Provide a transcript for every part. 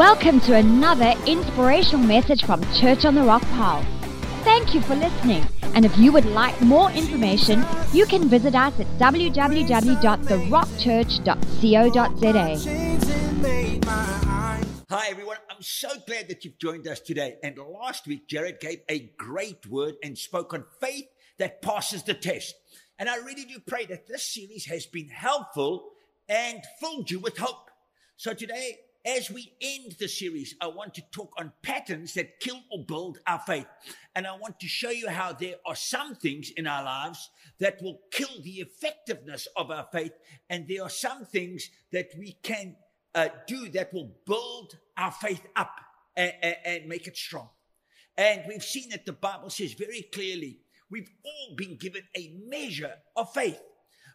Welcome to another inspirational message from Church on the Rock Paarl. Thank you for listening. And if you would like more information, you can visit us at www.therockchurch.co.za. Hi, everyone. I'm so glad that you've joined us today. And last week, Jared gave a great word and spoke on faith that passes the test. And I really do pray that this series has been helpful and filled you with hope. So today, as we end the series, I want to talk on patterns that kill or build our faith. And I want to show you how there are some things in our lives that will kill the effectiveness of our faith. And there are some things that we can uh, do that will build our faith up and, and, and make it strong. And we've seen that the Bible says very clearly we've all been given a measure of faith,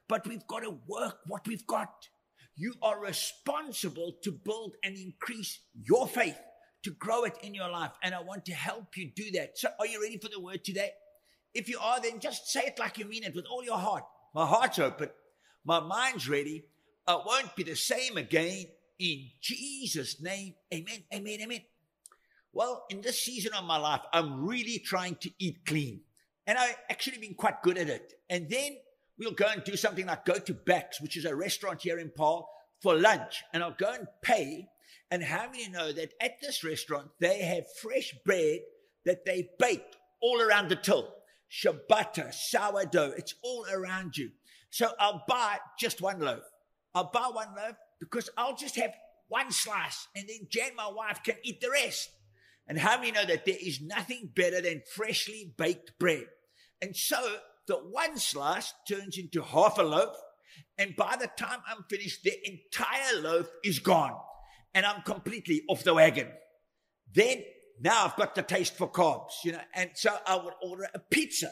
but we've got to work what we've got. You are responsible to build and increase your faith, to grow it in your life. And I want to help you do that. So, are you ready for the word today? If you are, then just say it like you mean it with all your heart. My heart's open. My mind's ready. I won't be the same again. In Jesus' name, amen, amen, amen. Well, in this season of my life, I'm really trying to eat clean. And I've actually been quite good at it. And then we'll go and do something like go to Beck's, which is a restaurant here in Paarl, for lunch. And I'll go and pay. And how many know that at this restaurant, they have fresh bread that they bake all around the till? Ciabatta, sourdough, it's all around you. So I'll buy just one loaf. I'll buy one loaf because I'll just have one slice and then Jan, my wife, can eat the rest. And how many know that there is nothing better than freshly baked bread? And so the one slice turns into half a loaf. And by the time I'm finished, the entire loaf is gone. And I'm completely off the wagon. Then now I've got the taste for carbs, you know, and so I would order a pizza.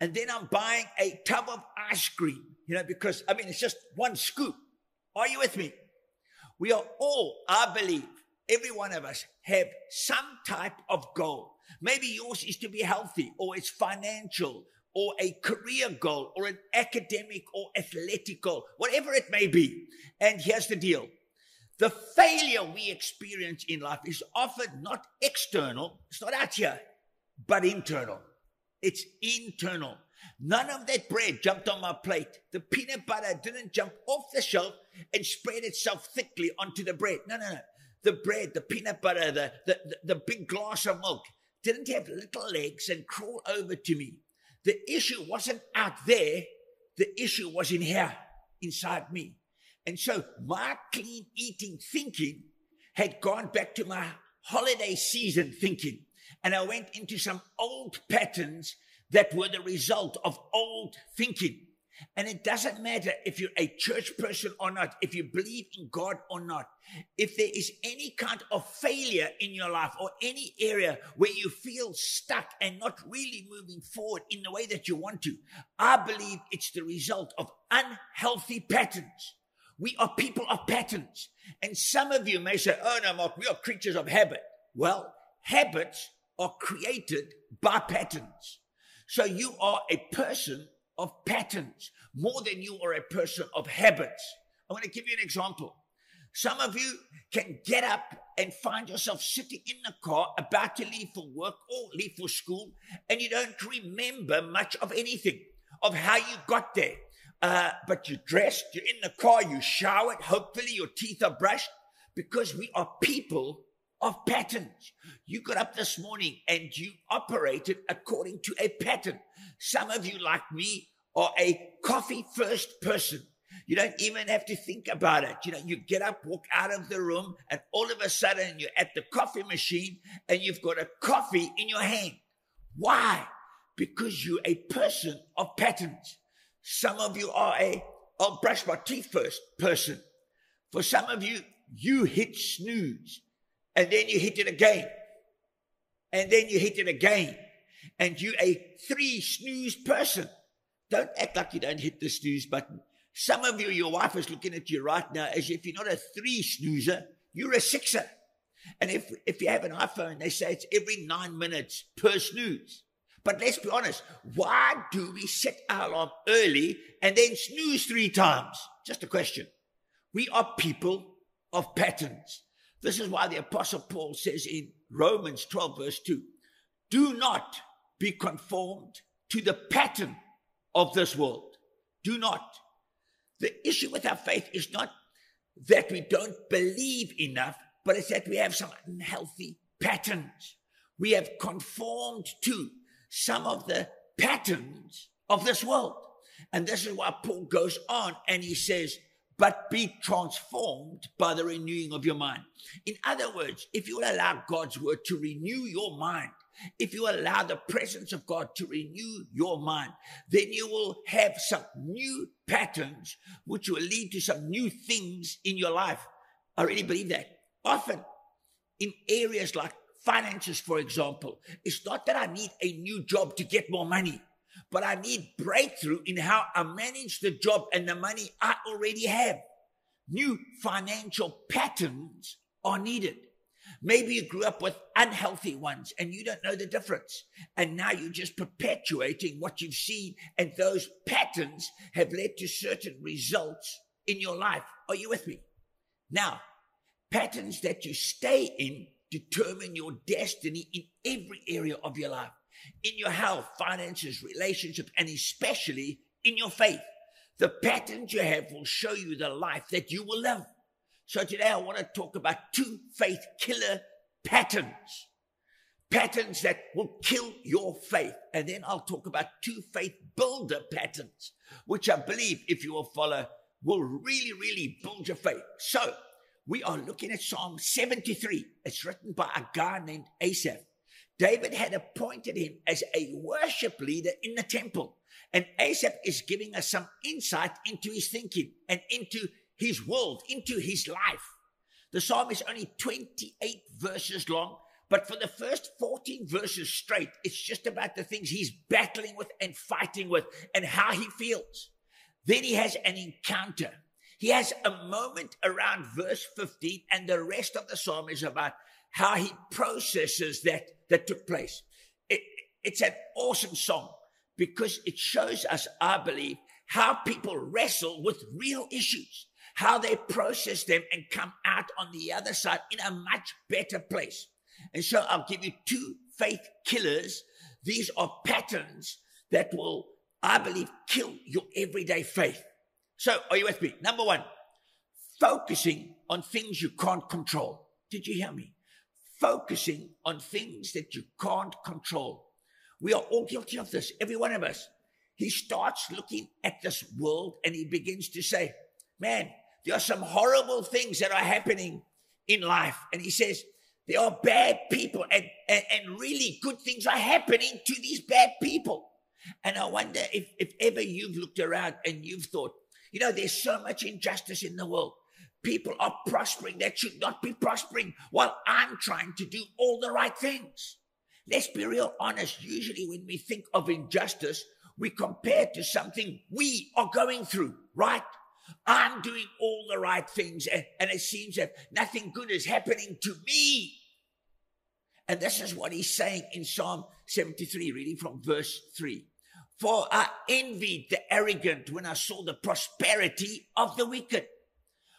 And then I'm buying a tub of ice cream, you know, because I mean, it's just one scoop. Are you with me? We are all, I believe, every one of us have some type of goal. Maybe yours is to be healthy or it's financial or a career goal or an academic or athletic goal, whatever it may be. And here's the deal. The failure we experience in life is often not external. It's not out here, but internal. It's internal. None of that bread jumped on my plate. The peanut butter didn't jump off the shelf and spread itself thickly onto the bread. No, no, no. The bread, the peanut butter, the, the, the, the big glass of milk didn't have little legs and crawl over to me. The issue wasn't out there. The issue was in here, inside me. And so my clean eating thinking had gone back to my holiday season thinking. And I went into some old patterns that were the result of old thinking. And it doesn't matter if you're a church person or not, if you believe in God or not. If there is any kind of failure in your life or any area where you feel stuck and not really moving forward in the way that you want to, I believe it's the result of unhealthy patterns. We are people of patterns. And some of you may say, oh no, Mark, we are creatures of habit. Well, habits are created by patterns. So you are a person of patterns more than you are a person of habits. I'm going to give you an example. Some of you can get up and find yourself sitting in the car about to leave for work or leave for school, and you don't remember much of anything of how you got there. Uh, but you're dressed, you're in the car, you showered, hopefully your teeth are brushed, because we are people of patterns. You got up this morning and you operated according to a pattern. Some of you, like me, are a coffee first person. You don't even have to think about it. You know, you get up, walk out of the room, and all of a sudden you're at the coffee machine and you've got a coffee in your hand. Why? Because you're a person of patterns. Some of you are a, I'll brush my teeth first person. For some of you, you hit snooze and then you hit it again. And then you hit it again. And you a three snooze person. Don't act like you don't hit the snooze button. Some of you, your wife is looking at you right now as if you're not a three snoozer, you're a sixer. And if, if you have an iPhone, they say it's every nine minutes per snooze. But let's be honest, why do we set our alarm early and then snooze three times? Just a question. We are people of patterns. This is why the Apostle Paul says in Romans 12, verse 2 do not be conformed to the pattern of this world. Do not. The issue with our faith is not that we don't believe enough, but it's that we have some unhealthy patterns. We have conformed to some of the patterns of this world. And this is why Paul goes on and he says, but be transformed by the renewing of your mind. In other words, if you allow God's word to renew your mind, if you allow the presence of God to renew your mind, then you will have some new patterns which will lead to some new things in your life. I really believe that. Often in areas like finances, for example, it's not that I need a new job to get more money but I need breakthrough in how I manage the job and the money I already have. New financial patterns are needed. Maybe you grew up with unhealthy ones and you don't know the difference. And now you're just perpetuating what you've seen. And those patterns have led to certain results in your life. Are you with me? Now, patterns that you stay in determine your destiny in every area of your life in your health, finances, relationship, and especially in your faith. The patterns you have will show you the life that you will live. So today I want to talk about two faith killer patterns. Patterns that will kill your faith. And then I'll talk about two faith builder patterns, which I believe if you will follow will really, really build your faith. So we are looking at Psalm 73. It's written by a guy named Asaph. David had appointed him as a worship leader in the temple. And Asaph is giving us some insight into his thinking and into his world, into his life. The psalm is only 28 verses long, but for the first 14 verses straight, it's just about the things he's battling with and fighting with and how he feels. Then he has an encounter. He has a moment around verse 15, and the rest of the psalm is about how he processes that that took place. It, it's an awesome song because it shows us, I believe, how people wrestle with real issues, how they process them and come out on the other side in a much better place. And so I'll give you two faith killers. These are patterns that will, I believe, kill your everyday faith. So are you with me? Number one, focusing on things you can't control. Did you hear me? Focusing on things that you can't control. We are all guilty of this, every one of us. He starts looking at this world and he begins to say, Man, there are some horrible things that are happening in life. And he says, There are bad people and, and, and really good things are happening to these bad people. And I wonder if, if ever you've looked around and you've thought, you know, there's so much injustice in the world people are prospering that should not be prospering while I'm trying to do all the right things. Let's be real honest. Usually when we think of injustice, we compare to something we are going through, right? I'm doing all the right things and, and it seems that nothing good is happening to me. And this is what he's saying in Psalm 73, reading from verse 3. For I envied the arrogant when I saw the prosperity of the wicked.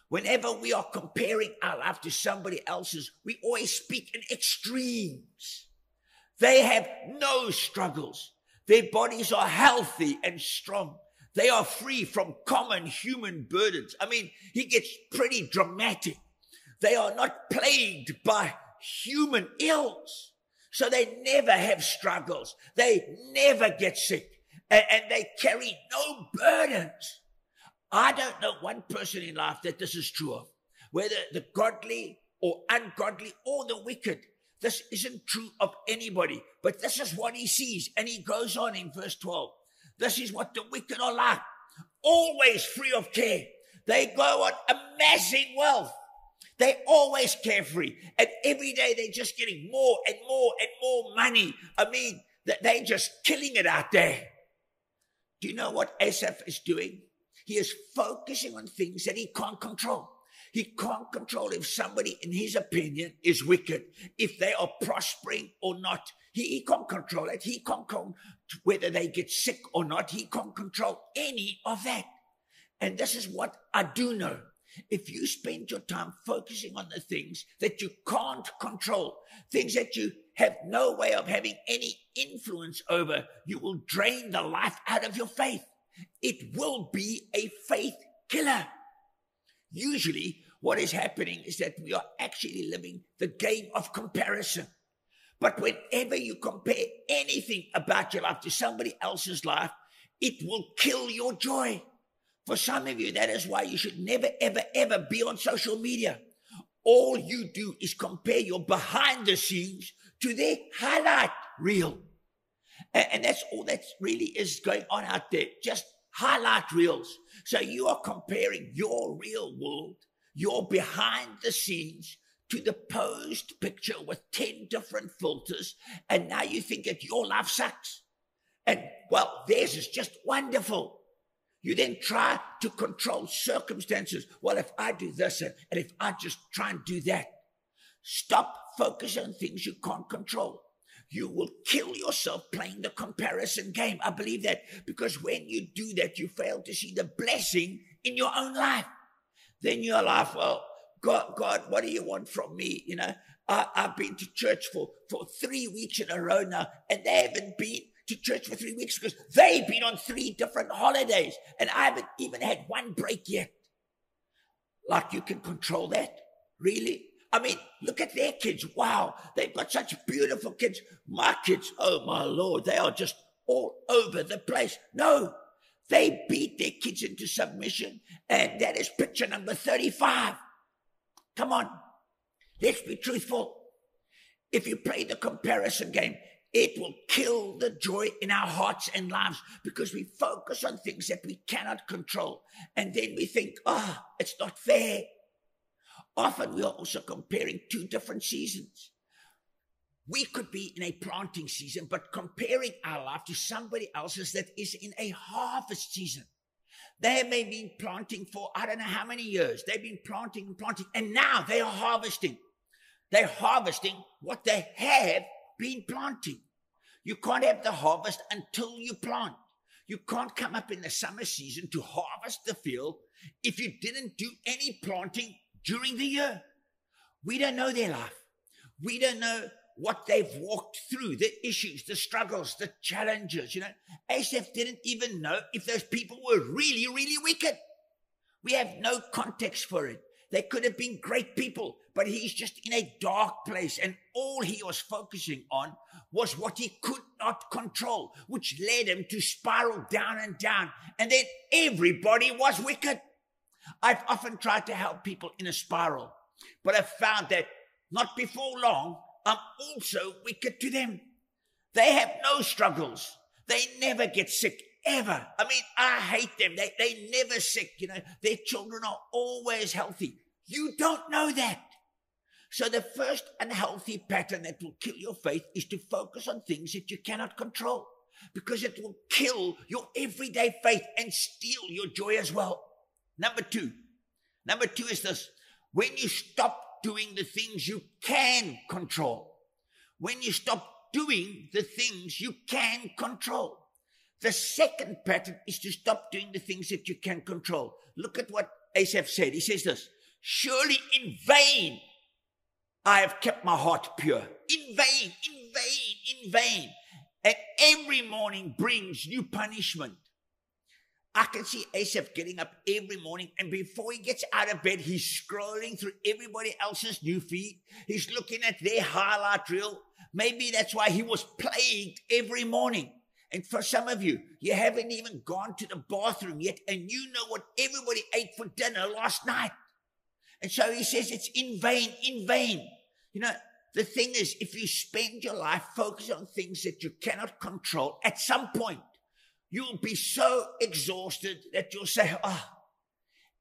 Whenever we are comparing our life to somebody else's, we always speak in extremes. They have no struggles. Their bodies are healthy and strong. They are free from common human burdens. I mean, he gets pretty dramatic. They are not plagued by human ills. So they never have struggles. They never get sick and, and they carry no burdens. I don't know one person in life that this is true of, whether the godly or ungodly or the wicked. This isn't true of anybody, but this is what he sees. And he goes on in verse 12. This is what the wicked are like, always free of care. They go on amassing wealth. They always carefree. And every day they're just getting more and more and more money. I mean, they're just killing it out there. Do you know what Asaph is doing? He is focusing on things that he can't control. He can't control if somebody, in his opinion, is wicked, if they are prospering or not. He, he can't control it. He can't control whether they get sick or not. He can't control any of that. And this is what I do know. if you spend your time focusing on the things that you can't control, things that you have no way of having any influence over, you will drain the life out of your faith. It will be a faith killer. Usually, what is happening is that we are actually living the game of comparison. But whenever you compare anything about your life to somebody else's life, it will kill your joy. For some of you, that is why you should never, ever, ever be on social media. All you do is compare your behind the scenes to their highlight reel. And, and that's all that really is going on out there. Just highlight reels. So you are comparing your real world, your behind the scenes to the posed picture with 10 different filters. And now you think that your life sucks. And well, theirs is just wonderful. You then try to control circumstances. Well, if I do this and, and if I just try and do that, stop focusing on things you can't control. You will kill yourself playing the comparison game. I believe that because when you do that, you fail to see the blessing in your own life. Then you're like, well, God, God, what do you want from me? You know, I, I've been to church for, for three weeks in a row now, and they haven't been to church for three weeks because they've been on three different holidays and I haven't even had one break yet. Like you can control that? Really? I mean, look at their kids. Wow, they've got such beautiful kids. My kids, oh my Lord, they are just all over the place. No, they beat their kids into submission, and that is picture number 35. Come on, let's be truthful. If you play the comparison game, it will kill the joy in our hearts and lives because we focus on things that we cannot control. And then we think, oh, it's not fair. Often we are also comparing two different seasons. We could be in a planting season, but comparing our life to somebody else's that is in a harvest season. They may have been planting for I don't know how many years. They've been planting and planting, and now they are harvesting. They're harvesting what they have been planting. You can't have the harvest until you plant. You can't come up in the summer season to harvest the field if you didn't do any planting during the year. We don't know their life. We don't know what they've walked through, the issues, the struggles, the challenges. You know, Asaph didn't even know if those people were really, really wicked. We have no context for it. They could have been great people, but he's just in a dark place. And all he was focusing on was what he could not control, which led him to spiral down and down. And then everybody was wicked. I've often tried to help people in a spiral, but I've found that not before long, I'm also wicked to them. They have no struggles. They never get sick ever. I mean, I hate them. They, they never sick, you know. Their children are always healthy. You don't know that. So the first unhealthy pattern that will kill your faith is to focus on things that you cannot control because it will kill your everyday faith and steal your joy as well. Number two, number two is this. When you stop doing the things you can control, when you stop doing the things you can control, the second pattern is to stop doing the things that you can control. Look at what Asaph said. He says this Surely in vain I have kept my heart pure. In vain, in vain, in vain. And every morning brings new punishment. I can see Asaph getting up every morning, and before he gets out of bed, he's scrolling through everybody else's new feed. He's looking at their highlight reel. Maybe that's why he was plagued every morning. And for some of you, you haven't even gone to the bathroom yet, and you know what everybody ate for dinner last night. And so he says it's in vain, in vain. You know, the thing is, if you spend your life focused on things that you cannot control, at some point, you'll be so exhausted that you'll say, oh,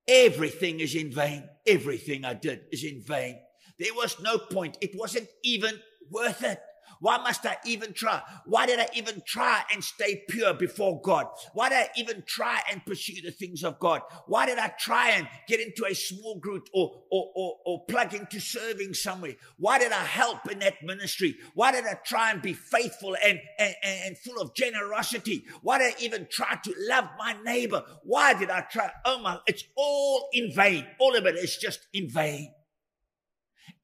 everything is in vain. Everything I did is in vain. There was no point. It wasn't even worth it. Why must I even try? Why did I even try and stay pure before God? Why did I even try and pursue the things of God? Why did I try and get into a small group or, or, or, or plug into serving somewhere? Why did I help in that ministry? Why did I try and be faithful and, and, and full of generosity? Why did I even try to love my neighbor? Why did I try? Oh my, it's all in vain. All of it is just in vain.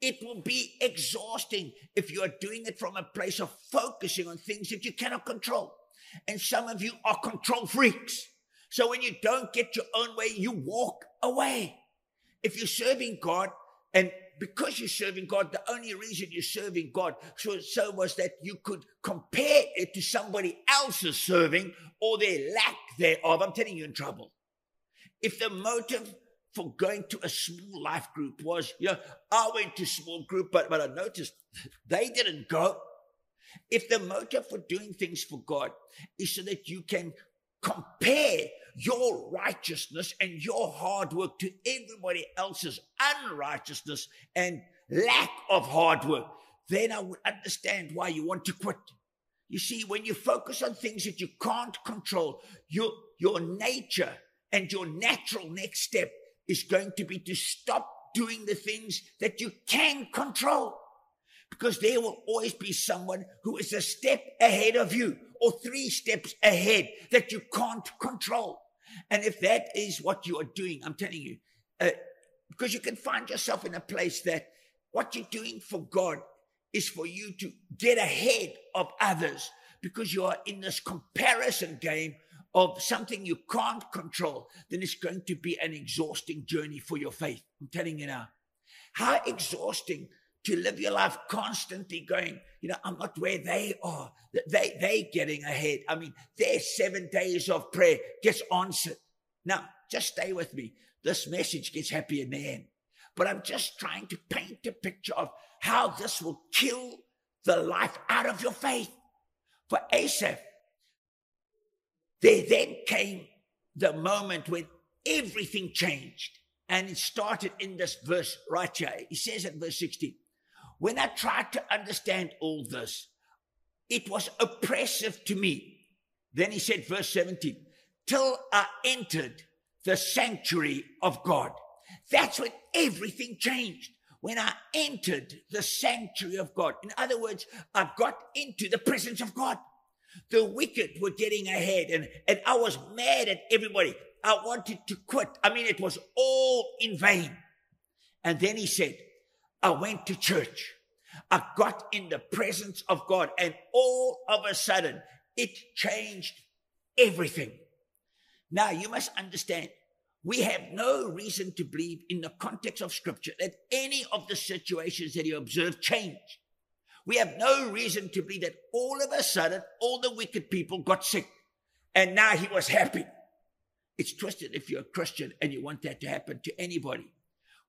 It will be exhausting if you are doing it from a place of focusing on things that you cannot control. And some of you are control freaks. So when you don't get your own way, you walk away. If you're serving God, and because you're serving God, the only reason you're serving God so, so was that you could compare it to somebody else's serving or their lack thereof. I'm telling you, in trouble. If the motive for going to a small life group was, you know, I went to small group, but, but I noticed they didn't go. If the motive for doing things for God is so that you can compare your righteousness and your hard work to everybody else's unrighteousness and lack of hard work, then I would understand why you want to quit. You see, when you focus on things that you can't control, your, your nature and your natural next step is going to be to stop doing the things that you can control. Because there will always be someone who is a step ahead of you or three steps ahead that you can't control. And if that is what you are doing, I'm telling you, uh, because you can find yourself in a place that what you're doing for God is for you to get ahead of others because you are in this comparison game of something you can't control, then it's going to be an exhausting journey for your faith. I'm telling you now. How exhausting to live your life constantly going, you know, I'm not where they are. They they getting ahead. I mean, their seven days of prayer gets answered. Now, just stay with me. This message gets happy end. But I'm just trying to paint a picture of how this will kill the life out of your faith. For Asaph, there then came the moment when everything changed. And it started in this verse right here. He says in verse 16, when I tried to understand all this, it was oppressive to me. Then he said, verse 17, till I entered the sanctuary of God. That's when everything changed. When I entered the sanctuary of God. In other words, I got into the presence of God. The wicked were getting ahead and, and I was mad at everybody. I wanted to quit. I mean, it was all in vain. And then he said, I went to church. I got in the presence of God and all of a sudden it changed everything. Now you must understand, we have no reason to believe in the context of scripture that any of the situations that you observe change. We have no reason to believe that all of a sudden all the wicked people got sick and now he was happy. It's twisted if you're a Christian and you want that to happen to anybody.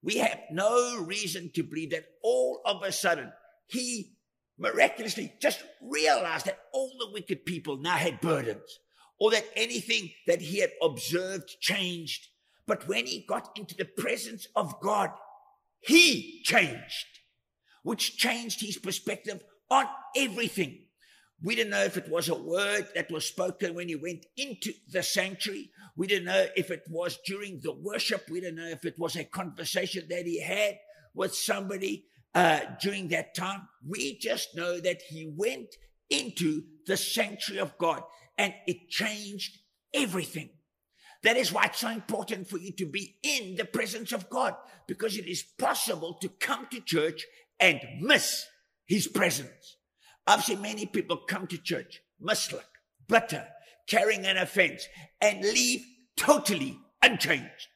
We have no reason to believe that all of a sudden he miraculously just realized that all the wicked people now had burdens or that anything that he had observed changed. But when he got into the presence of God, he changed which changed his perspective on everything. We didn't know if it was a word that was spoken when he went into the sanctuary. We didn't know if it was during the worship. We didn't know if it was a conversation that he had with somebody uh, during that time. We just know that he went into the sanctuary of God and it changed everything. That is why it's so important for you to be in the presence of God because it is possible to come to church and miss his presence. I've seen many people come to church, muslim, bitter, carrying an offense, and leave totally unchanged.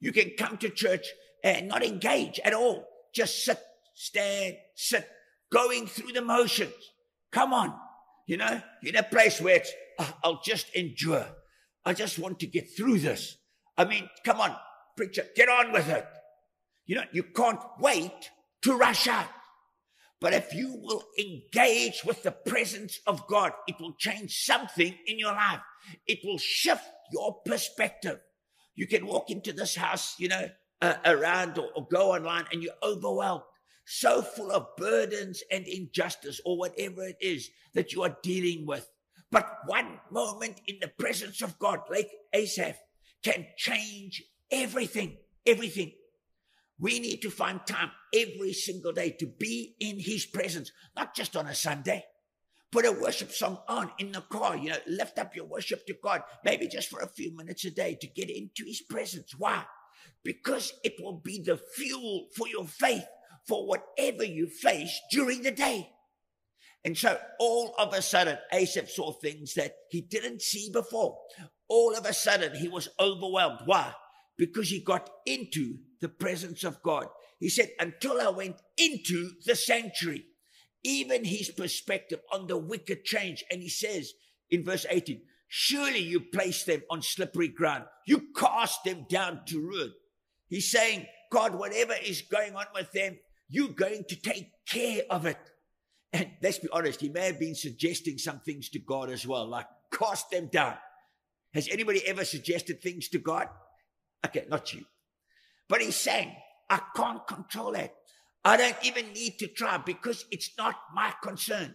You can come to church and not engage at all. Just sit, stand, sit, going through the motions. Come on. You know, in a place where it's, oh, I'll just endure. I just want to get through this. I mean, come on, preacher, get on with it. You know, you can't wait to Russia. But if you will engage with the presence of God, it will change something in your life. It will shift your perspective. You can walk into this house, you know, uh, around or, or, go online and you're overwhelmed. so full of burdens and injustice or whatever it is that you are dealing with. But one moment in the presence of God, like Asaph, can change everything, everything. We need to find time every single day to be in his presence, not just on a Sunday. Put a worship song on in the car, you know, lift up your worship to God, maybe just for a few minutes a day to get into his presence. Why? Because it will be the fuel for your faith for whatever you face during the day. And so all of a sudden, Asaph saw things that he didn't see before. All of a sudden, he was overwhelmed. Why? Because he got into the presence of God. He said, until I went into the sanctuary, even his perspective on the wicked changed. And he says in verse 18, surely you place them on slippery ground. You cast them down to ruin. He's saying, God, whatever is going on with them, you're going to take care of it. And let's be honest, he may have been suggesting some things to God as well, like cast them down. Has anybody ever suggested things to God? Okay, not you. But he's saying, I can't control it. I don't even need to try because it's not my concern.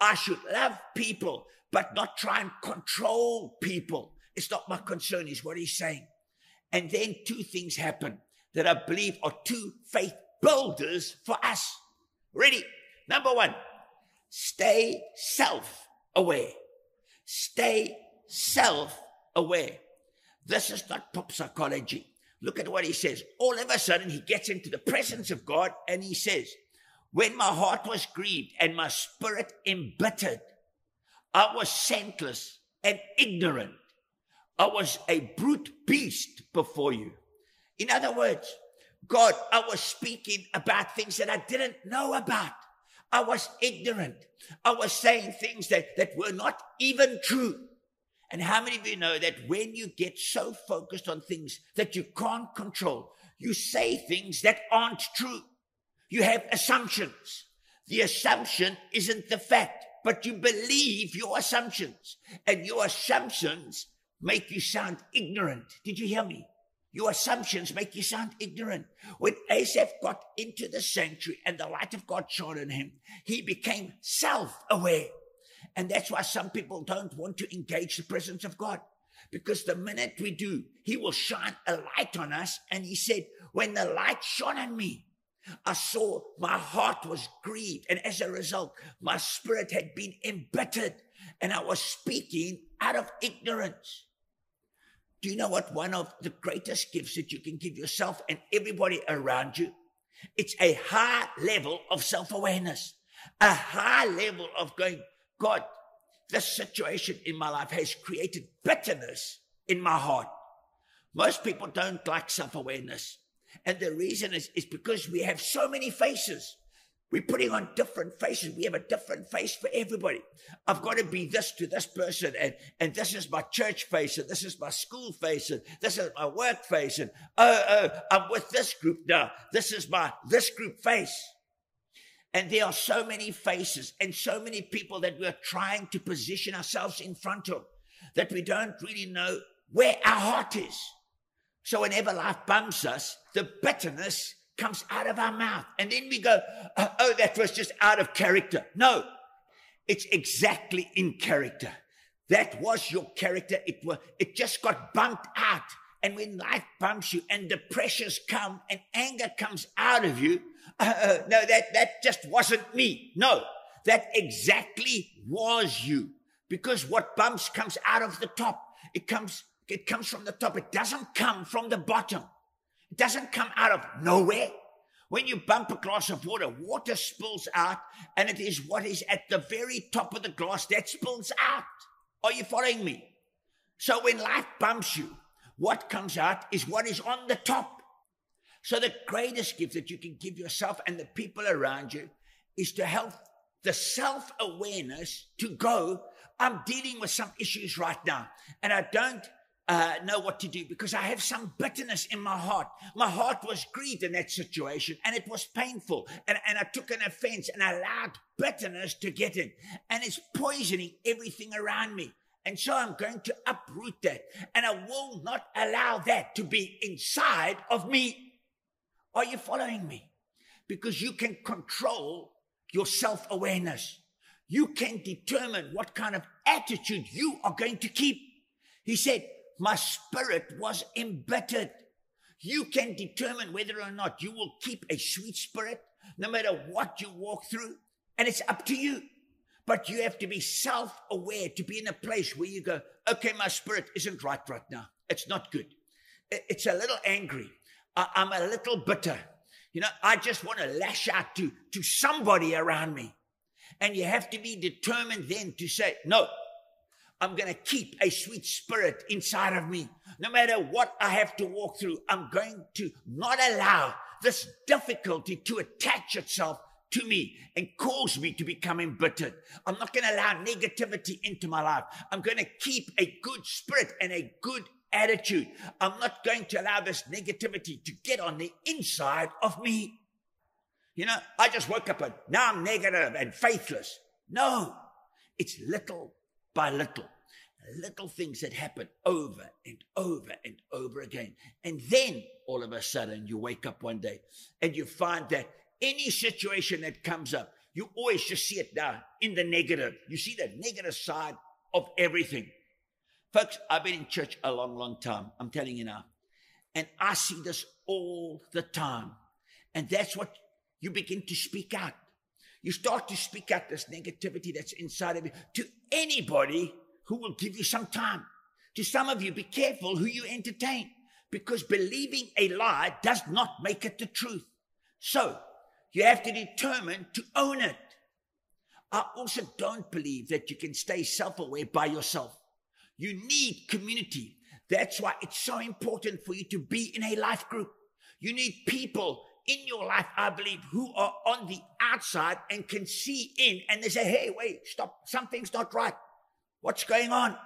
I should love people, but not try and control people. It's not my concern, is what he's saying. And then two things happen that I believe are two faith builders for us. Ready? Number one, stay self aware. Stay self aware. This is not pop psychology. Look at what he says. All of a sudden, he gets into the presence of God and he says, When my heart was grieved and my spirit embittered, I was senseless and ignorant. I was a brute beast before you. In other words, God, I was speaking about things that I didn't know about. I was ignorant. I was saying things that, that were not even true. And how many of you know that when you get so focused on things that you can't control, you say things that aren't true? You have assumptions. The assumption isn't the fact, but you believe your assumptions. And your assumptions make you sound ignorant. Did you hear me? Your assumptions make you sound ignorant. When Asaph got into the sanctuary and the light of God shone on him, he became self aware. And that's why some people don't want to engage the presence of God. Because the minute we do, he will shine a light on us. And he said, when the light shone on me, I saw my heart was grieved. And as a result, my spirit had been embittered and I was speaking out of ignorance. Do you know what? One of the greatest gifts that you can give yourself and everybody around you, it's a high level of self-awareness, a high level of going, God, this situation in my life has created bitterness in my heart. Most people don't like self-awareness. And the reason is, is because we have so many faces. We're putting on different faces. We have a different face for everybody. I've got to be this to this person, and, and this is my church face, and this is my school face, and this is my work face, and oh, oh, I'm with this group now. This is my this group face. And there are so many faces and so many people that we're trying to position ourselves in front of that we don't really know where our heart is. So whenever life bumps us, the bitterness comes out of our mouth. And then we go, oh, oh, that was just out of character. No, it's exactly in character. That was your character. It was, it just got bumped out. And when life bumps you and the pressures come and anger comes out of you, uh, uh, no, that, that just wasn't me. No, that exactly was you. Because what bumps comes out of the top. It comes, it comes from the top. It doesn't come from the bottom. It doesn't come out of nowhere. When you bump a glass of water, water spills out, and it is what is at the very top of the glass that spills out. Are you following me? So when life bumps you, what comes out is what is on the top. So the greatest gift that you can give yourself and the people around you is to help the self awareness to go. I'm dealing with some issues right now, and I don't uh, know what to do because I have some bitterness in my heart. My heart was grieved in that situation and it was painful. And, and I took an offense and I allowed bitterness to get in and it's poisoning everything around me. And so I'm going to uproot that and I will not allow that to be inside of me. Are you following me? because you can control your self awareness. You can determine what kind of attitude you are going to keep. He said, My spirit was embittered. You can determine whether or not you will keep a sweet spirit, no matter what you walk through. And it's up to you. But you have to be self aware to be in a place where you go, okay, my spirit isn't right right now. It's not good. It's a little angry. I'm a little bitter. You know, I just want to lash out to, to somebody around me. And you have to be determined then to say, no, I'm going to keep a sweet spirit inside of me. No matter what I have to walk through, I'm going to not allow this difficulty to attach itself to me and cause me to become embittered. I'm not going to allow negativity into my life. I'm going to keep a good spirit and a good attitude. I'm not going to allow this negativity to get on the inside of me. You know, I just woke up and now I'm negative and faithless. No, it's little by little, little things that happen over and over and over again. And then all of a sudden you wake up one day and you find that any situation that comes up, you always just see it now in the negative. You see the negative side of everything. Folks, I've been in church a long, long time. I'm telling you now. And I see this all the time. And that's what you begin to speak out. You start to speak out this negativity that's inside of you to anybody who will give you some time. To some of you, be careful who you entertain because believing a lie does not make it the truth. So you have to determine to own it. I also don't believe that you can stay self aware by yourself. You need community. That's why it's so important for you to be in a life group. You need people in your life, I believe, who are on the outside and can see in and they say, Hey, wait, stop. Something's not right. What's going on?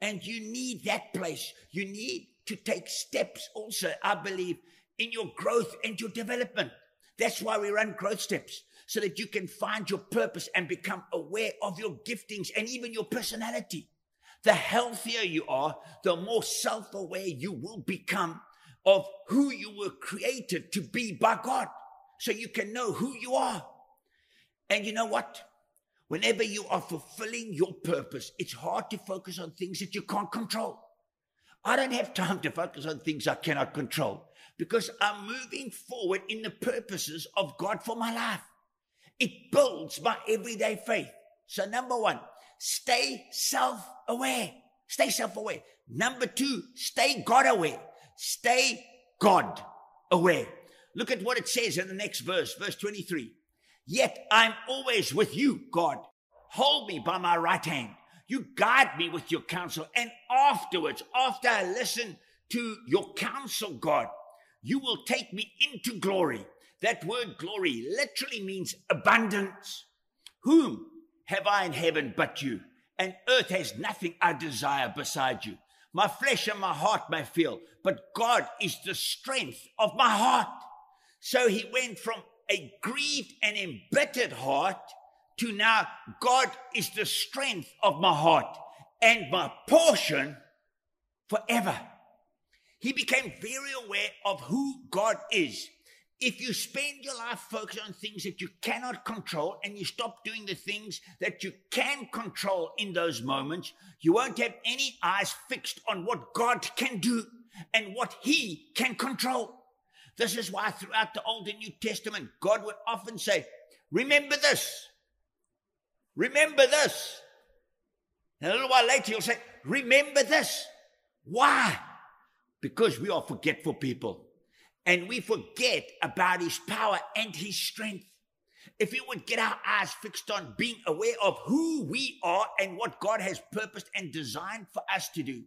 And you need that place. You need to take steps also, I believe, in your growth and your development. That's why we run growth steps so that you can find your purpose and become aware of your giftings and even your personality. The healthier you are, the more self aware you will become of who you were created to be by God. So you can know who you are. And you know what? Whenever you are fulfilling your purpose, it's hard to focus on things that you can't control. I don't have time to focus on things I cannot control because I'm moving forward in the purposes of God for my life. It builds my everyday faith. So, number one, stay self aware. Stay self aware. Number two, stay God aware. Stay God aware. Look at what it says in the next verse, verse 23. Yet I'm always with you, God. Hold me by my right hand. You guide me with your counsel. And afterwards, after I listen to your counsel, God, you will take me into glory. That word glory literally means abundance. Whom have I in heaven but you? And earth has nothing I desire beside you. My flesh and my heart may fail, but God is the strength of my heart. So he went from a grieved and embittered heart to now God is the strength of my heart and my portion forever. He became very aware of who God is. If you spend your life focused on things that you cannot control and you stop doing the things that you can control in those moments, you won't have any eyes fixed on what God can do and what He can control. This is why throughout the Old and New Testament, God would often say, Remember this. Remember this. And a little while later, he'll say, Remember this. Why? Because we are forgetful people and we forget about his power and his strength. If we would get our eyes fixed on being aware of who we are and what God has purposed and designed for us to do,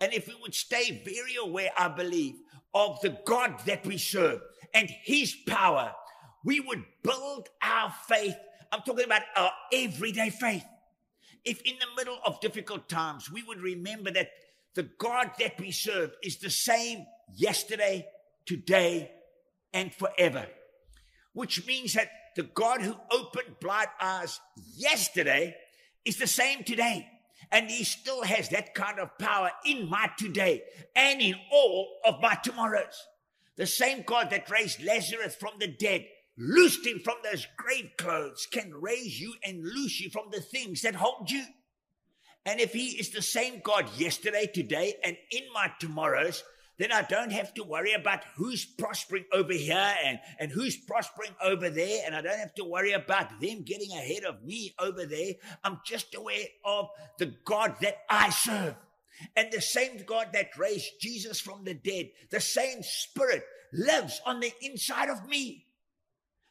and if we would stay very aware, I believe, of the God that we serve and his power, we would build our faith. I'm talking about our everyday faith. If in the middle of difficult times, we would remember that the God that we serve is the same yesterday, today, and forever. Which means that the God who opened blind eyes yesterday is the same today. And he still has that kind of power in my today and in all of my tomorrows. The same God that raised Lazarus from the dead loosed him from those grave clothes, can raise you and loose you from the things that hold you. And if he is the same God yesterday, today, and in my tomorrows, then I don't have to worry about who's prospering over here and, and who's prospering over there. And I don't have to worry about them getting ahead of me over there. I'm just aware of the God that I serve. And the same God that raised Jesus from the dead, the same spirit lives on the inside of me.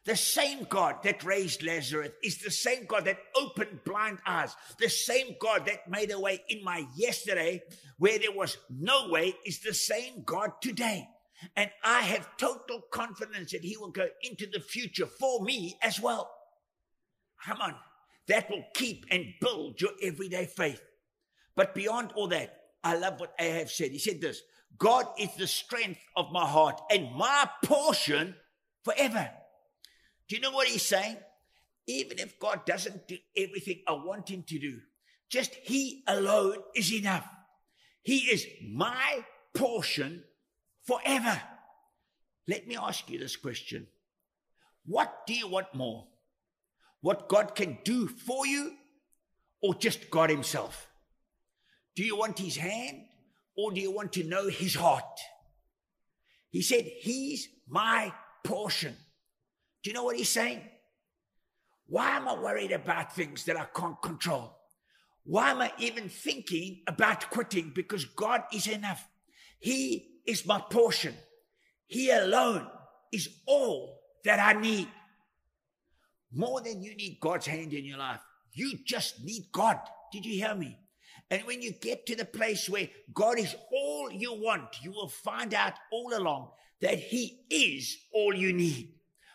The same God that raised Lazarus is the same God that opened blind eyes. The same God that made a way in my yesterday where there was no way is the same God today. And I have total confidence that He will go into the future for me as well. Come on. That will keep and build your everyday faith. But beyond all that, I love what Asaph said. He said this God is the strength of my heart and my portion forever. Do you know what he's saying? Even if God doesn't do everything I want him to do, just he alone is enough. He is my portion forever. Let me ask you this question. What do you want more? What God can do for you or just God himself? Do you want his hand or do you want to know his heart? He said, He's my portion. Do you know what he's saying? Why am I worried about things that I can't control? Why am I even thinking about quitting? Because God is enough. He is my portion. He alone is all that I need. More than you need God's hand in your life, you just need God. Did you hear me? And when you get to the place where God is all you want, you will find out all along that He is all you need.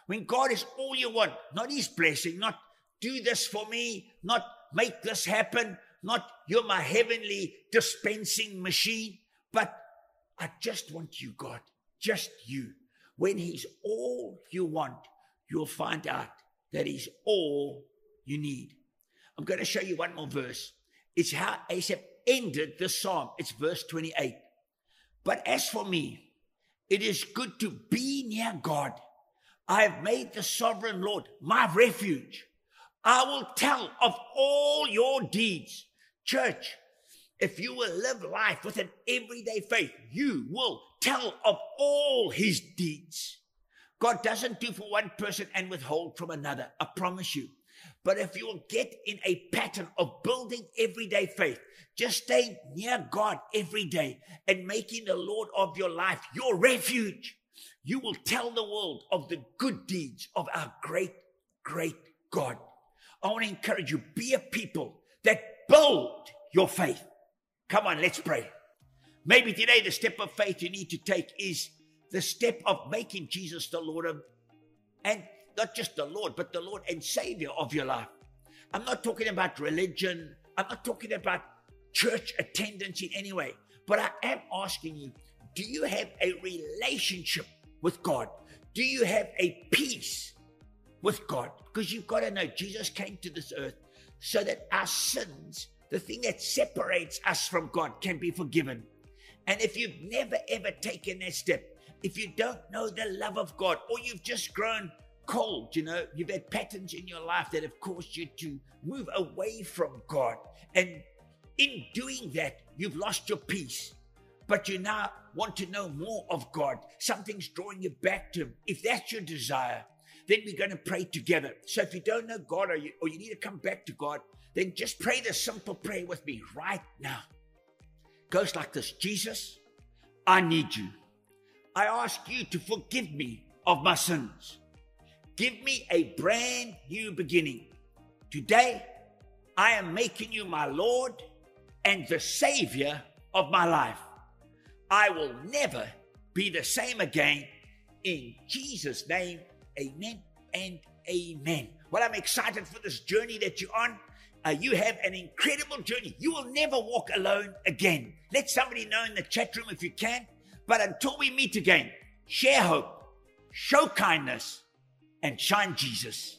When God is all you want, not His blessing, not do this for me, not make this happen, not you're my heavenly dispensing machine, but I just want you, God, just you. When He's all you want, you'll find out that He's all you need. I'm going to show you one more verse. It's how Asaph ended the psalm. It's verse 28. But as for me, it is good to be near God. I have made the sovereign Lord my refuge. I will tell of all your deeds. Church, if you will live life with an everyday faith, you will tell of all his deeds. God doesn't do for one person and withhold from another. I promise you. But if you'll get in a pattern of building everyday faith, just staying near God every day and making the Lord of your life your refuge, you will tell the world of the good deeds of our great, great God. I want to encourage you, be a people that build your faith. Come on, let's pray. Maybe today the step of faith you need to take is the step of making Jesus the Lord of, and not just the Lord, but the Lord and Savior of your life. I'm not talking about religion. I'm not talking about church attendance in any way. But I am asking you, do you have a relationship with God? Do you have a peace with God? Because you've got to know Jesus came to this earth so that our sins, the thing that separates us from God, can be forgiven. And if you've never ever taken that step, if you don't know the love of God, or you've just grown cold. You know, you've had patterns in your life that have caused you to move away from God. And in doing that, you've lost your peace. But you now want to know more of God. Something's drawing you back to Him. If that's your desire, then we're going to pray together. So if you don't know God or you, or you need to come back to God, then just pray this simple prayer with me right now. It goes like this Jesus, I need you. I ask you to forgive me of my sins. Give me a brand new beginning. Today, I am making you my Lord and the Savior of my life. I will never be the same again. In Jesus' name, amen and amen. Well, I'm excited for this journey that you're on. Uh, you have an incredible journey. You will never walk alone again. Let somebody know in the chat room if you can. But until we meet again, share hope, show kindness, and shine Jesus.